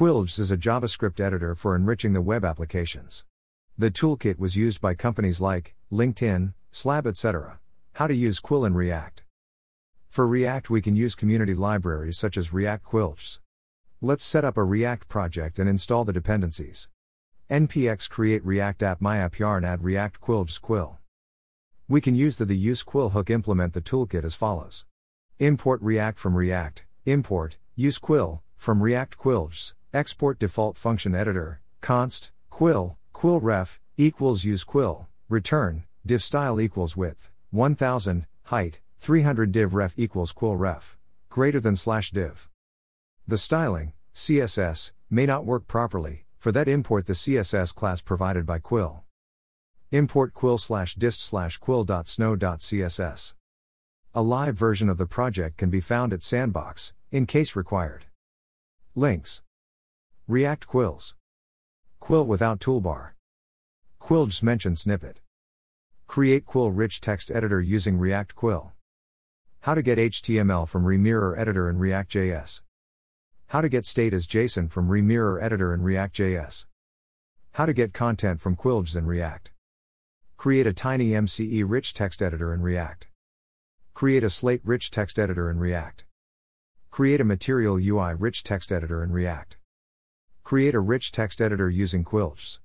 Quills is a JavaScript editor for enriching the web applications. The toolkit was used by companies like LinkedIn, Slab, etc. How to use Quill in React. For React, we can use community libraries such as React Quills. Let's set up a React project and install the dependencies. npx create React app myapp yarn add React Quills quill. We can use the, the use quill hook implement the toolkit as follows. Import React from React, import, use quill, from React Quills, export default function editor, const, quill, quill ref, equals use quill, return, div style equals width, 1000, height, 300 div ref equals quill ref, greater than slash div. The styling, CSS, may not work properly, for that import the CSS class provided by Quill. Import quill slash dist slash quill.snow.css. A live version of the project can be found at Sandbox, in case required. Links React Quills. Quill without toolbar. Quills mention snippet. Create Quill rich text editor using React Quill. How to get HTML from Remirror editor in React.js. How to get state as JSON from Remirror editor in React.js. How to get content from Quills in React. Create a TinyMCE rich text editor in React. Create a slate rich text editor in React. Create a material UI rich text editor in React. Create a rich text editor using Quills.